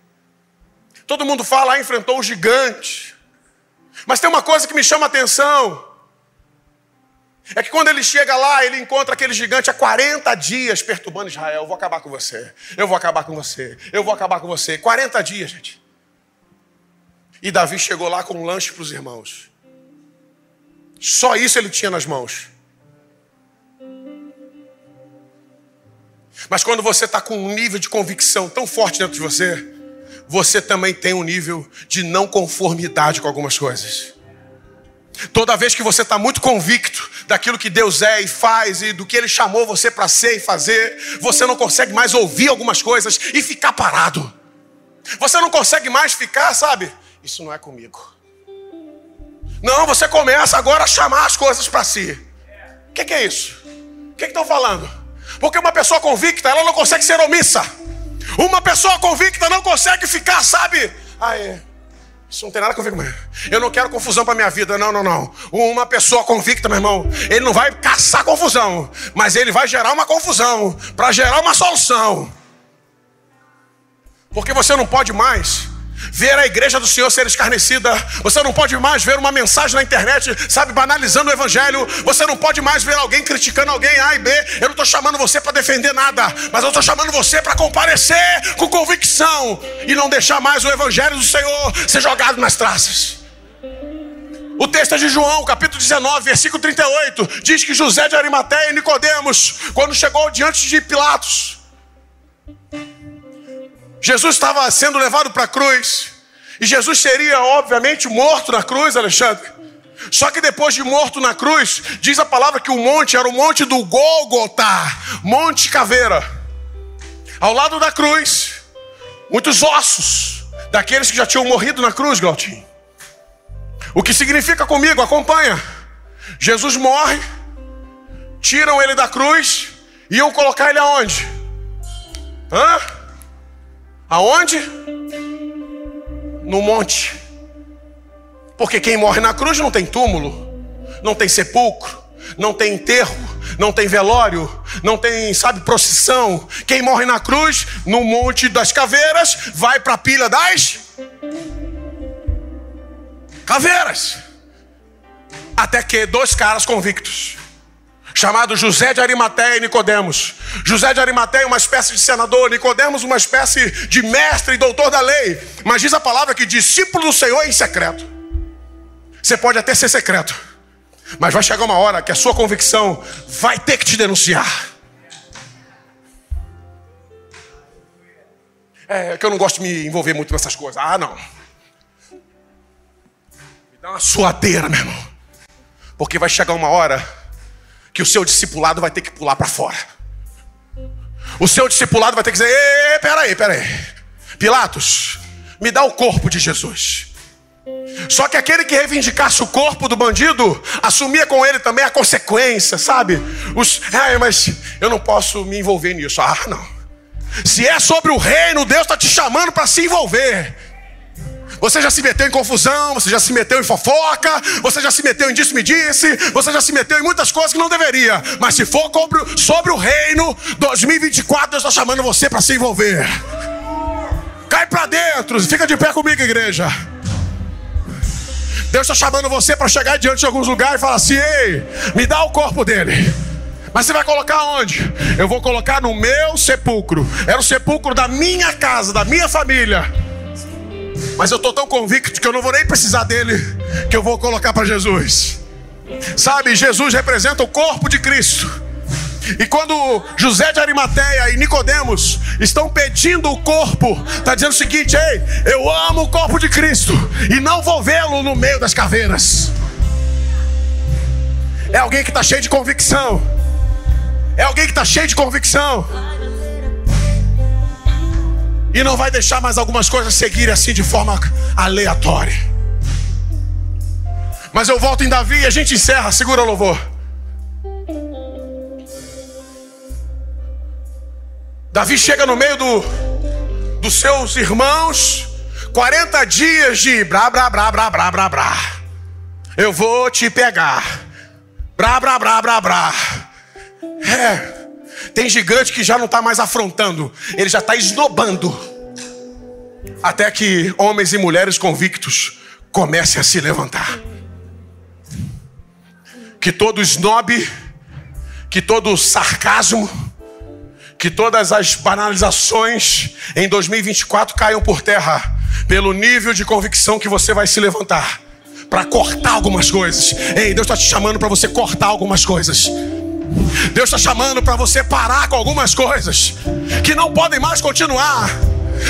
Todo mundo fala, ah, enfrentou o gigante. Mas tem uma coisa que me chama a atenção. É que quando ele chega lá, ele encontra aquele gigante há 40 dias perturbando Israel. Eu vou acabar com você. Eu vou acabar com você. Eu vou acabar com você. 40 dias, gente. E Davi chegou lá com um lanche para os irmãos. Só isso ele tinha nas mãos. Mas quando você está com um nível de convicção tão forte dentro de você, você também tem um nível de não conformidade com algumas coisas. Toda vez que você está muito convicto daquilo que Deus é e faz e do que Ele chamou você para ser e fazer, você não consegue mais ouvir algumas coisas e ficar parado. Você não consegue mais ficar, sabe, isso não é comigo. Não, você começa agora a chamar as coisas para si. O que, que, é isso? O que estão falando? Porque uma pessoa convicta, ela não consegue ser omissa. Uma pessoa convicta não consegue ficar, sabe? É. Isso não tem nada a ver comigo. Eu não quero confusão para minha vida. Não, não, não. Uma pessoa convicta, meu irmão, ele não vai caçar confusão, mas ele vai gerar uma confusão para gerar uma solução. Porque você não pode mais ver a igreja do Senhor ser escarnecida. Você não pode mais ver uma mensagem na internet, sabe, banalizando o evangelho. Você não pode mais ver alguém criticando alguém A e B. Eu não estou chamando você para defender nada, mas eu estou chamando você para comparecer com convicção e não deixar mais o evangelho do Senhor ser jogado nas traças. O texto é de João, capítulo 19, versículo 38, diz que José de Arimateia e Nicodemos, quando chegou diante de Pilatos, Jesus estava sendo levado para a cruz. E Jesus seria, obviamente, morto na cruz, Alexandre. Só que depois de morto na cruz, diz a palavra que o monte era o monte do Gólgota, Monte Caveira. Ao lado da cruz, muitos ossos daqueles que já tinham morrido na cruz, Glautinho. O que significa comigo? Acompanha. Jesus morre, tiram ele da cruz e iam colocar ele aonde? Hã? Aonde? No monte. Porque quem morre na cruz não tem túmulo, não tem sepulcro, não tem enterro, não tem velório, não tem, sabe, procissão. Quem morre na cruz, no Monte das Caveiras, vai para a pilha das caveiras. Até que dois caras convictos chamado José de Arimateia e Nicodemos. José de Arimateia, uma espécie de senador, Nicodemos, uma espécie de mestre e doutor da lei. Mas diz a palavra que discípulo do Senhor é em secreto. Você pode até ser secreto, mas vai chegar uma hora que a sua convicção vai ter que te denunciar. É que eu não gosto de me envolver muito nessas coisas. Ah, não. Dá uma suadeira, meu irmão. Porque vai chegar uma hora que o seu discipulado vai ter que pular para fora. O seu discipulado vai ter que dizer: Ei, peraí, peraí. Pilatos, me dá o corpo de Jesus. Só que aquele que reivindicasse o corpo do bandido, assumia com ele também a consequência, sabe? Os, mas eu não posso me envolver nisso. Ah, não. Se é sobre o reino, Deus está te chamando para se envolver. Você já se meteu em confusão, você já se meteu em fofoca, você já se meteu em disse-me-disse, você já se meteu em muitas coisas que não deveria. Mas se for sobre, sobre o reino, 2024, Deus está chamando você para se envolver. Cai para dentro, fica de pé comigo, igreja. Deus está chamando você para chegar diante de alguns lugares e falar assim: ei, me dá o corpo dele. Mas você vai colocar onde? Eu vou colocar no meu sepulcro. Era o sepulcro da minha casa, da minha família. Mas eu estou tão convicto que eu não vou nem precisar dele, que eu vou colocar para Jesus. Sabe, Jesus representa o corpo de Cristo. E quando José de Arimateia e Nicodemos estão pedindo o corpo, está dizendo o seguinte: ei, eu amo o corpo de Cristo e não vou vê-lo no meio das caveiras. É alguém que está cheio de convicção. É alguém que está cheio de convicção. E não vai deixar mais algumas coisas seguirem assim de forma aleatória. Mas eu volto em Davi e a gente encerra. Segura o louvor. Davi chega no meio do, dos seus irmãos, 40 dias de brá, brá, brá, brá, brá, brá, brá. Eu vou te pegar. Brá, brá, brá, brá, brá. É, tem gigante que já não está mais afrontando, ele já está esnobando. Até que homens e mulheres convictos comecem a se levantar. Que todo snob, que todo sarcasmo, que todas as banalizações em 2024 caiam por terra, pelo nível de convicção que você vai se levantar para cortar algumas coisas. Ei, Deus está te chamando para você cortar algumas coisas. Deus está chamando para você parar com algumas coisas que não podem mais continuar.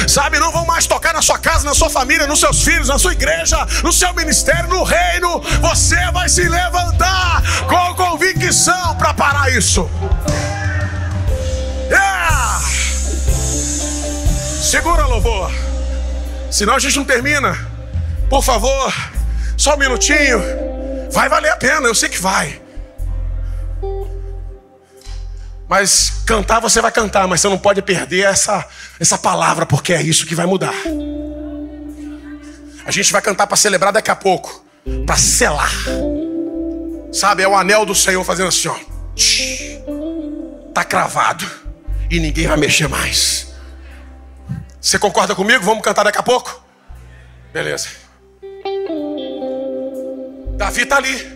Sabe, não vão mais tocar na sua casa, na sua família, nos seus filhos, na sua igreja, no seu ministério, no reino. Você vai se levantar com convicção para parar isso. Yeah! Segura, louvor. Senão a gente não termina. Por favor, só um minutinho. Vai valer a pena, eu sei que vai. Mas cantar você vai cantar, mas você não pode perder essa, essa palavra, porque é isso que vai mudar. A gente vai cantar para celebrar daqui a pouco, para selar. Sabe, é o anel do Senhor fazendo assim, ó. Tá cravado e ninguém vai mexer mais. Você concorda comigo? Vamos cantar daqui a pouco? Beleza. Davi está ali,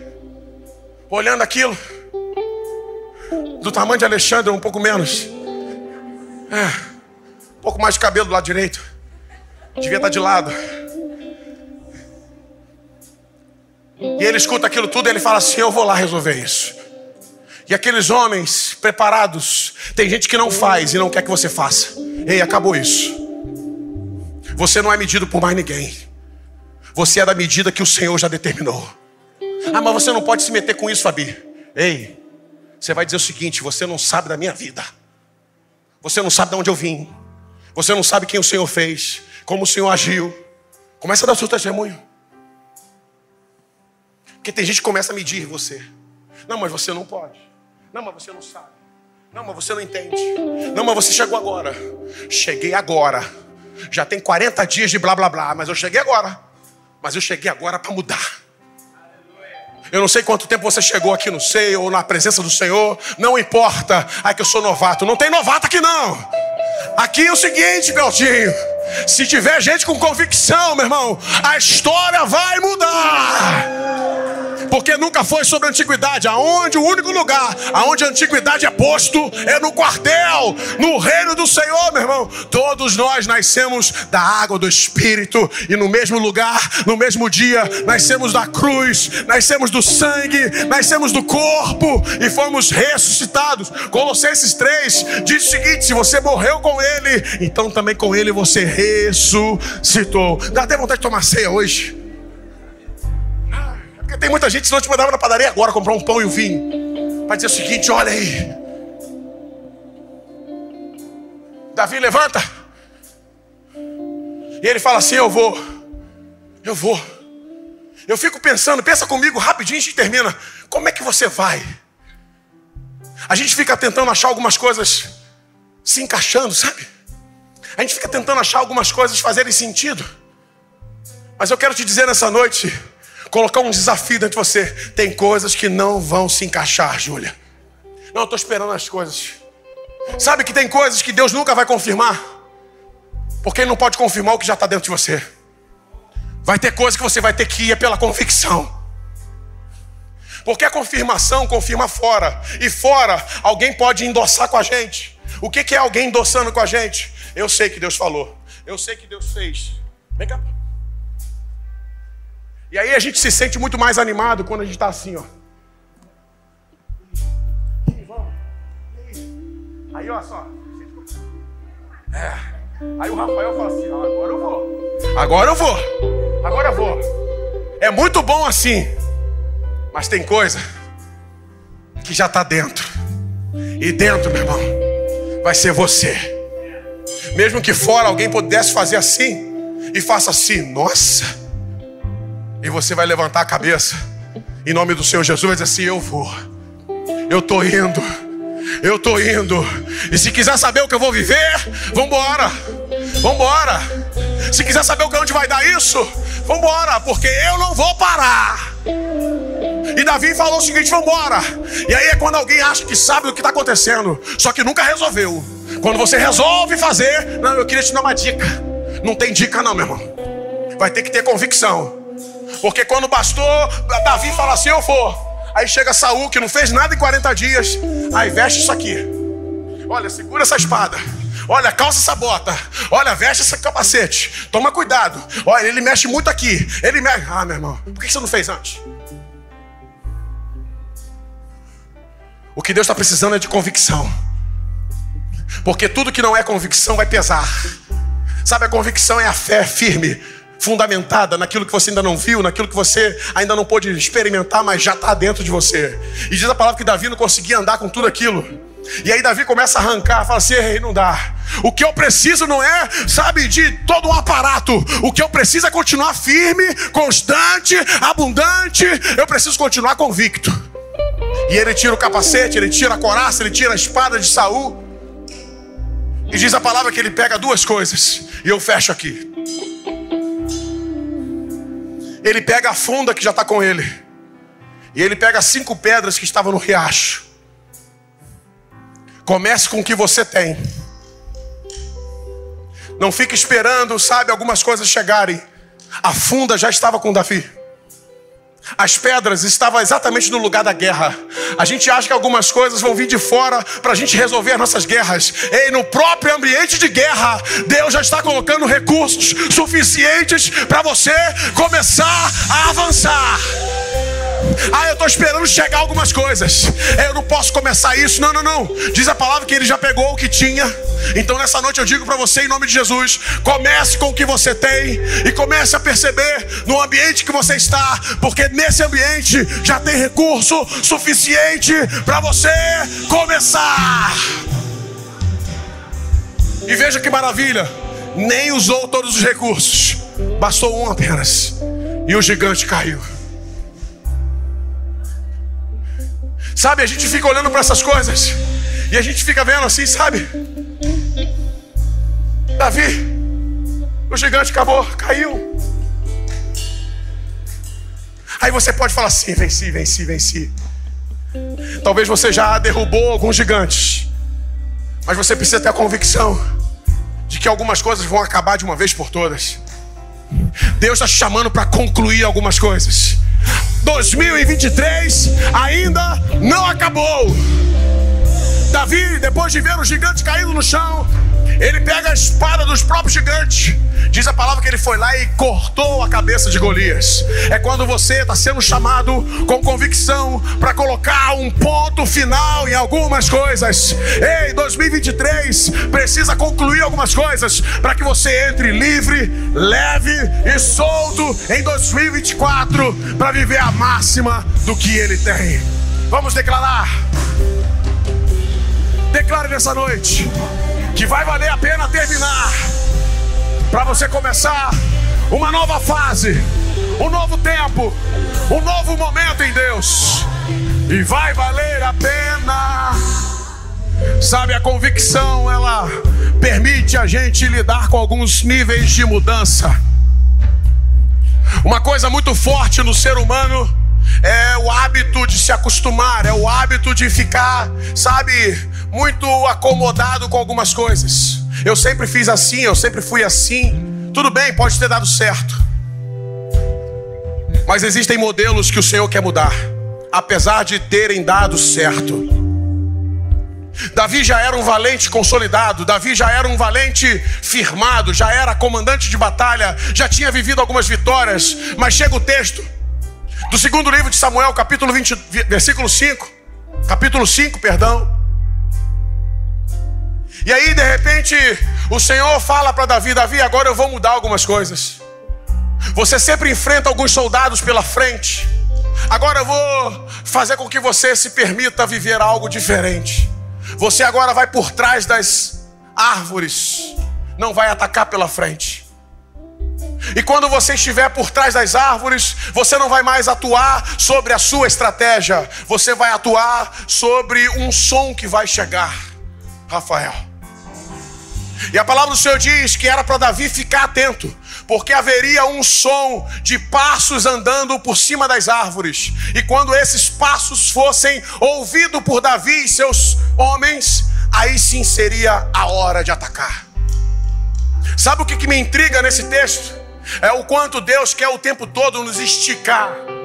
olhando aquilo, do tamanho de Alexandre, um pouco menos. É, um pouco mais de cabelo do lado direito. Devia estar tá de lado. E ele escuta aquilo tudo e ele fala assim: Eu vou lá resolver isso. E aqueles homens preparados, tem gente que não faz e não quer que você faça. Ei, acabou isso. Você não é medido por mais ninguém. Você é da medida que o Senhor já determinou. Ah, mas você não pode se meter com isso, Fabi. Ei, você vai dizer o seguinte: você não sabe da minha vida. Você não sabe de onde eu vim. Você não sabe quem o Senhor fez, como o Senhor agiu. Começa a dar seu testemunho. Porque tem gente que começa a medir você. Não, mas você não pode. Não, mas você não sabe. Não, mas você não entende. Não, mas você chegou agora. Cheguei agora. Já tem 40 dias de blá blá blá, mas eu cheguei agora. Mas eu cheguei agora para mudar. Eu não sei quanto tempo você chegou aqui no seio ou na presença do Senhor. Não importa. Ai, que eu sou novato. Não tem novato aqui não. Aqui é o seguinte, Beltinho. Se tiver gente com convicção, meu irmão, a história vai mudar porque nunca foi sobre a antiguidade. Aonde o único lugar aonde a antiguidade é posto é no quartel, no reino do Senhor, meu irmão. Todos nós nascemos da água do Espírito e no mesmo lugar, no mesmo dia, nascemos da cruz, nascemos do sangue, nascemos do corpo e fomos ressuscitados. Colossenses 3 diz o seguinte: se você morreu com ele, então também com ele você ressuscitou. Dá até vontade de tomar ceia hoje. Porque tem muita gente, senão eu te mandava na padaria agora comprar um pão e um vinho. Para dizer o seguinte: olha aí. Davi levanta. E ele fala assim: Eu vou. Eu vou. Eu fico pensando, pensa comigo rapidinho, a gente termina. Como é que você vai? A gente fica tentando achar algumas coisas se encaixando, sabe? A gente fica tentando achar algumas coisas fazerem sentido. Mas eu quero te dizer nessa noite, colocar um desafio dentro de você. Tem coisas que não vão se encaixar, Júlia. Não, estou esperando as coisas. Sabe que tem coisas que Deus nunca vai confirmar? Porque Ele não pode confirmar o que já está dentro de você. Vai ter coisas que você vai ter que ir pela convicção. Porque a confirmação confirma fora. E fora, alguém pode endossar com a gente. O que é alguém endossando com a gente? Eu sei que Deus falou. Eu sei que Deus fez. Vem cá. E aí a gente se sente muito mais animado quando a gente está assim, ó. Aí, ó só. É. Aí o Rafael fala assim: agora eu vou. Agora eu vou. Agora eu vou. É muito bom assim. Mas tem coisa que já está dentro. E dentro, meu irmão, vai ser você. Mesmo que fora alguém pudesse fazer assim e faça assim, nossa. E você vai levantar a cabeça em nome do Senhor Jesus e dizer assim: Eu vou, eu estou indo, eu estou indo. E se quiser saber o que eu vou viver, vambora, vambora. Se quiser saber onde vai dar isso, vambora, porque eu não vou parar. E Davi falou o seguinte: vamos embora. E aí é quando alguém acha que sabe o que está acontecendo, só que nunca resolveu. Quando você resolve fazer, não, eu queria te dar uma dica. Não tem dica, não, meu irmão. Vai ter que ter convicção. Porque quando o pastor Davi fala assim, eu vou. Aí chega Saul, que não fez nada em 40 dias. Aí veste isso aqui. Olha, segura essa espada. Olha, calça essa bota. Olha, veste esse capacete. Toma cuidado. Olha, ele mexe muito aqui. Ele mexe. Ah, meu irmão, por que você não fez antes? O que Deus está precisando é de convicção. Porque tudo que não é convicção vai pesar. Sabe, a convicção é a fé firme, fundamentada naquilo que você ainda não viu, naquilo que você ainda não pôde experimentar, mas já está dentro de você. E diz a palavra que Davi não conseguia andar com tudo aquilo. E aí Davi começa a arrancar, fala assim: Ei, não dá. O que eu preciso não é, sabe, de todo um aparato. O que eu preciso é continuar firme, constante, abundante. Eu preciso continuar convicto. E ele tira o capacete, ele tira a coraça, ele tira a espada de Saul. E diz a palavra que ele pega duas coisas. E eu fecho aqui. Ele pega a funda que já está com ele. E ele pega cinco pedras que estavam no riacho. Comece com o que você tem. Não fique esperando, sabe, algumas coisas chegarem. A funda já estava com Davi. As pedras estavam exatamente no lugar da guerra. A gente acha que algumas coisas vão vir de fora para a gente resolver as nossas guerras. Ei, no próprio ambiente de guerra, Deus já está colocando recursos suficientes para você começar a avançar. Ah, eu estou esperando chegar algumas coisas. Eu não posso começar isso. Não, não, não. Diz a palavra que ele já pegou o que tinha. Então nessa noite eu digo para você em nome de Jesus: comece com o que você tem e comece a perceber no ambiente que você está, porque nesse ambiente já tem recurso suficiente para você começar. E veja que maravilha, nem usou todos os recursos, bastou um apenas, e o gigante caiu. Sabe, a gente fica olhando para essas coisas e a gente fica vendo assim, sabe? Davi, o gigante acabou, caiu. Aí você pode falar assim: venci, venci, venci. Talvez você já derrubou alguns gigantes, mas você precisa ter a convicção de que algumas coisas vão acabar de uma vez por todas. Deus está te chamando para concluir algumas coisas. 2023 ainda não acabou. Davi, depois de ver o gigante caído no chão, Ele pega a espada dos próprios gigantes. Diz a palavra que ele foi lá e cortou a cabeça de Golias. É quando você está sendo chamado com convicção para colocar um ponto final em algumas coisas. Ei, 2023 precisa concluir algumas coisas para que você entre livre, leve e solto em 2024 para viver a máxima do que ele tem. Vamos declarar. Declare nessa noite que vai valer a pena terminar para você começar uma nova fase, um novo tempo, um novo momento em Deus. E vai valer a pena. Sabe, a convicção ela permite a gente lidar com alguns níveis de mudança. Uma coisa muito forte no ser humano é o hábito de se acostumar, é o hábito de ficar, sabe, muito acomodado com algumas coisas. Eu sempre fiz assim, eu sempre fui assim. Tudo bem, pode ter dado certo. Mas existem modelos que o Senhor quer mudar, apesar de terem dado certo. Davi já era um valente consolidado, Davi já era um valente firmado, já era comandante de batalha, já tinha vivido algumas vitórias, mas chega o texto do segundo livro de Samuel, capítulo 20, versículo 5, capítulo 5, perdão. E aí, de repente, o Senhor fala para Davi: Davi, agora eu vou mudar algumas coisas. Você sempre enfrenta alguns soldados pela frente. Agora eu vou fazer com que você se permita viver algo diferente. Você agora vai por trás das árvores, não vai atacar pela frente. E quando você estiver por trás das árvores, você não vai mais atuar sobre a sua estratégia, você vai atuar sobre um som que vai chegar. Rafael. E a palavra do Senhor diz que era para Davi ficar atento, porque haveria um som de passos andando por cima das árvores. E quando esses passos fossem ouvidos por Davi e seus homens, aí sim seria a hora de atacar. Sabe o que, que me intriga nesse texto? É o quanto Deus quer o tempo todo nos esticar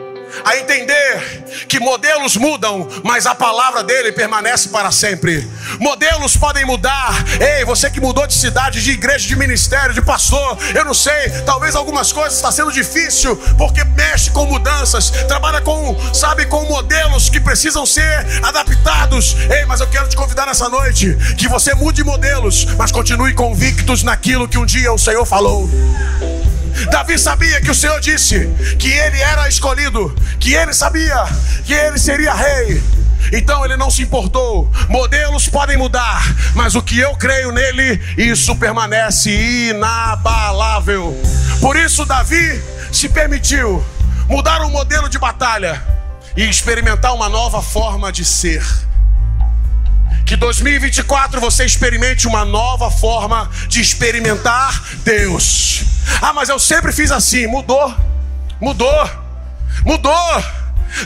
a entender que modelos mudam, mas a palavra dele permanece para sempre. Modelos podem mudar. Ei, você que mudou de cidade, de igreja, de ministério, de pastor, eu não sei, talvez algumas coisas está sendo difícil porque mexe com mudanças, trabalha com, sabe, com modelos que precisam ser adaptados. Ei, mas eu quero te convidar nessa noite que você mude modelos, mas continue convictos naquilo que um dia o Senhor falou. Davi sabia que o Senhor disse que ele era escolhido, que ele sabia que ele seria rei. Então ele não se importou. Modelos podem mudar, mas o que eu creio nele, isso permanece inabalável. Por isso, Davi se permitiu mudar o modelo de batalha e experimentar uma nova forma de ser. Que 2024 você experimente uma nova forma de experimentar Deus. Ah, mas eu sempre fiz assim. Mudou, mudou, mudou.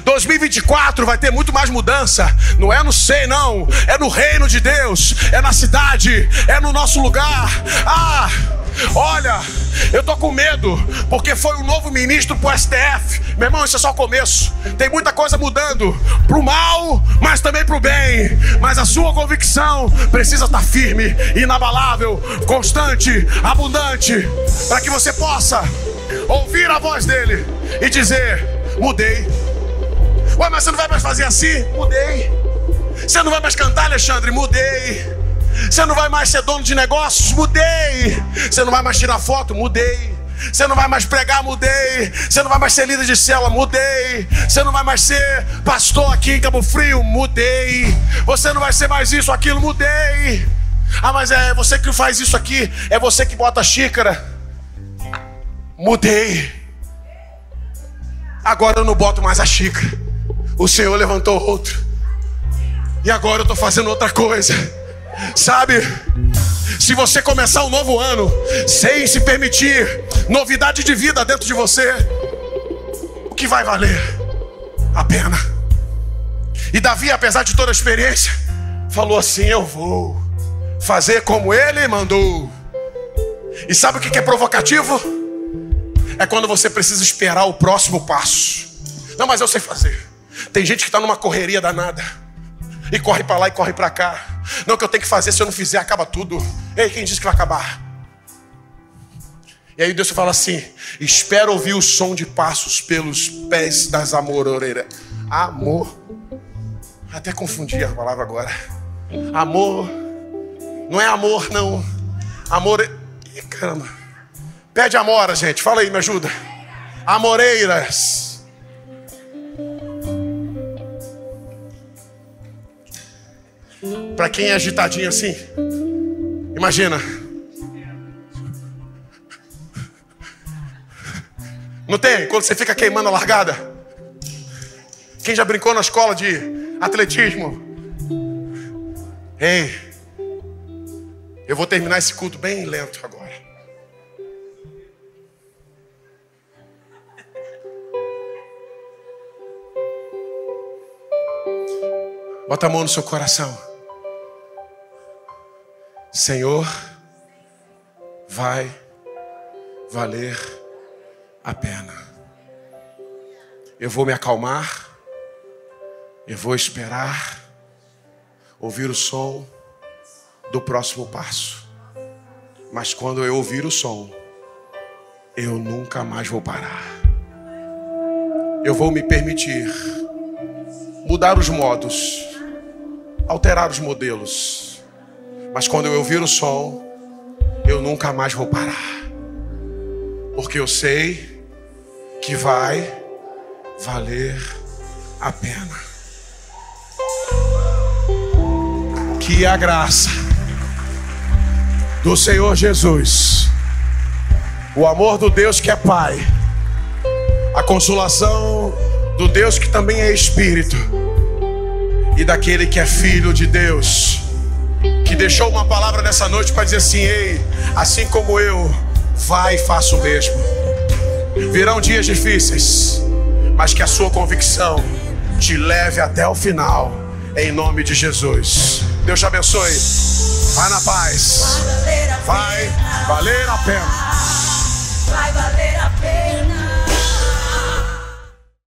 2024 vai ter muito mais mudança. Não é no sei, não. É no reino de Deus. É na cidade. É no nosso lugar. Ah, olha, eu tô com medo, porque foi um novo ministro pro STF. Meu irmão, isso é só o começo. Tem muita coisa mudando pro mal, mas também pro bem. Mas a sua convicção precisa estar firme, inabalável, constante, abundante, para que você possa ouvir a voz dele e dizer: mudei Ué, mas você não vai mais fazer assim? Mudei. Você não vai mais cantar, Alexandre? Mudei. Você não vai mais ser dono de negócios? Mudei. Você não vai mais tirar foto? Mudei. Você não vai mais pregar, mudei. Você não vai mais ser líder de célula, mudei. Você não vai mais ser pastor aqui em Cabo Frio, mudei. Você não vai ser mais isso, aquilo, mudei. Ah, mas é você que faz isso aqui, é você que bota a xícara. Mudei. Agora eu não boto mais a xícara o Senhor levantou outro. E agora eu estou fazendo outra coisa. Sabe? Se você começar um novo ano sem se permitir novidade de vida dentro de você, o que vai valer? A pena. E Davi, apesar de toda a experiência, falou assim: Eu vou fazer como ele mandou. E sabe o que é provocativo? É quando você precisa esperar o próximo passo. Não, mas eu sei fazer. Tem gente que está numa correria danada. E corre para lá e corre para cá. Não que eu tenho que fazer, se eu não fizer, acaba tudo. Ei, quem disse que vai acabar? E aí Deus fala assim: espero ouvir o som de passos pelos pés das amoreiras. Amor. Até confundi a palavra agora. Amor. Não é amor, não. Amor. Ih, caramba. Pede amora, gente. Fala aí, me ajuda. Amoreiras. Para quem é agitadinho assim, imagina. Não tem? Quando você fica queimando a largada. Quem já brincou na escola de atletismo? Ei, eu vou terminar esse culto bem lento agora. Bota a mão no seu coração. Senhor, vai valer a pena. Eu vou me acalmar, eu vou esperar, ouvir o som do próximo passo. Mas quando eu ouvir o som, eu nunca mais vou parar. Eu vou me permitir mudar os modos, alterar os modelos. Mas quando eu ouvir o som, eu nunca mais vou parar. Porque eu sei que vai valer a pena. Que a graça do Senhor Jesus, o amor do Deus que é Pai, a consolação do Deus que também é Espírito e daquele que é Filho de Deus, que deixou uma palavra nessa noite para dizer assim: ei, assim como eu, vai e faça o mesmo. Virão dias difíceis, mas que a sua convicção te leve até o final, em nome de Jesus. Deus te abençoe. Vai na paz. Vai valer a pena. Vai valer a pena.